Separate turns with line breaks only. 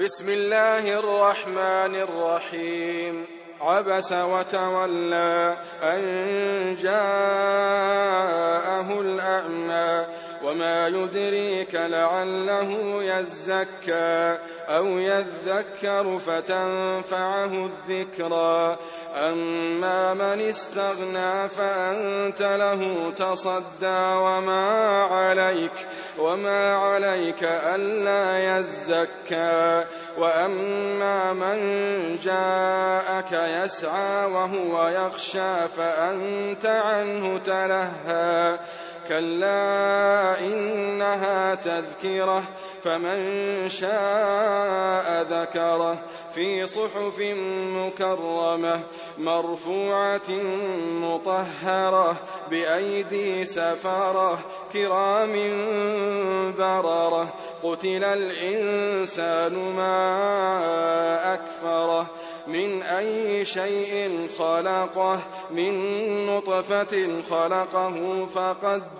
بسم الله الرحمن الرحيم. عبس وتولى أن جاءه الأعمى. وما يدريك لعله يزكى أو يذكر فتنفعه الذكرى أما من استغنى فأنت له تصدى وما عليك وما عليك ألا يزكى وأما من جاءك يسعى وهو يخشى فأنت عنه تلهى كلا إنها تذكرة فمن شاء ذكره. في صحف مكرمة مرفوعة مطهرة بأيدي سفرة كرام بررة. قتل الإنسان ما أكفره. من أي شيء خلقه؟ من نطفة خلقه فقدره